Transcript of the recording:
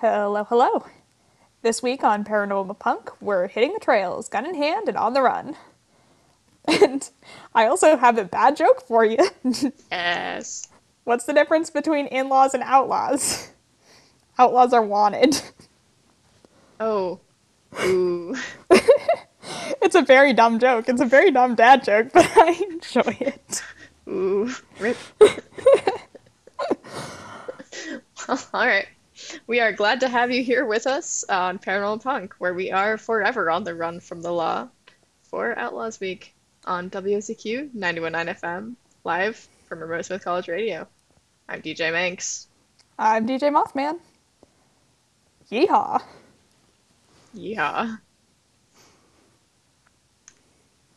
Hello, hello. This week on Paranormal Punk, we're hitting the trails, gun in hand and on the run. And I also have a bad joke for you. Yes. What's the difference between in laws and outlaws? Outlaws are wanted. Oh. Ooh. It's a very dumb joke. It's a very dumb dad joke, but I enjoy it. Ooh. Rip. All right. We are glad to have you here with us on Paranormal Punk, where we are forever on the run from the law for Outlaws Week on WCQ 919 FM, live from Remote Smith College Radio. I'm DJ Manx. I'm DJ Mothman. Yeehaw. Yeah.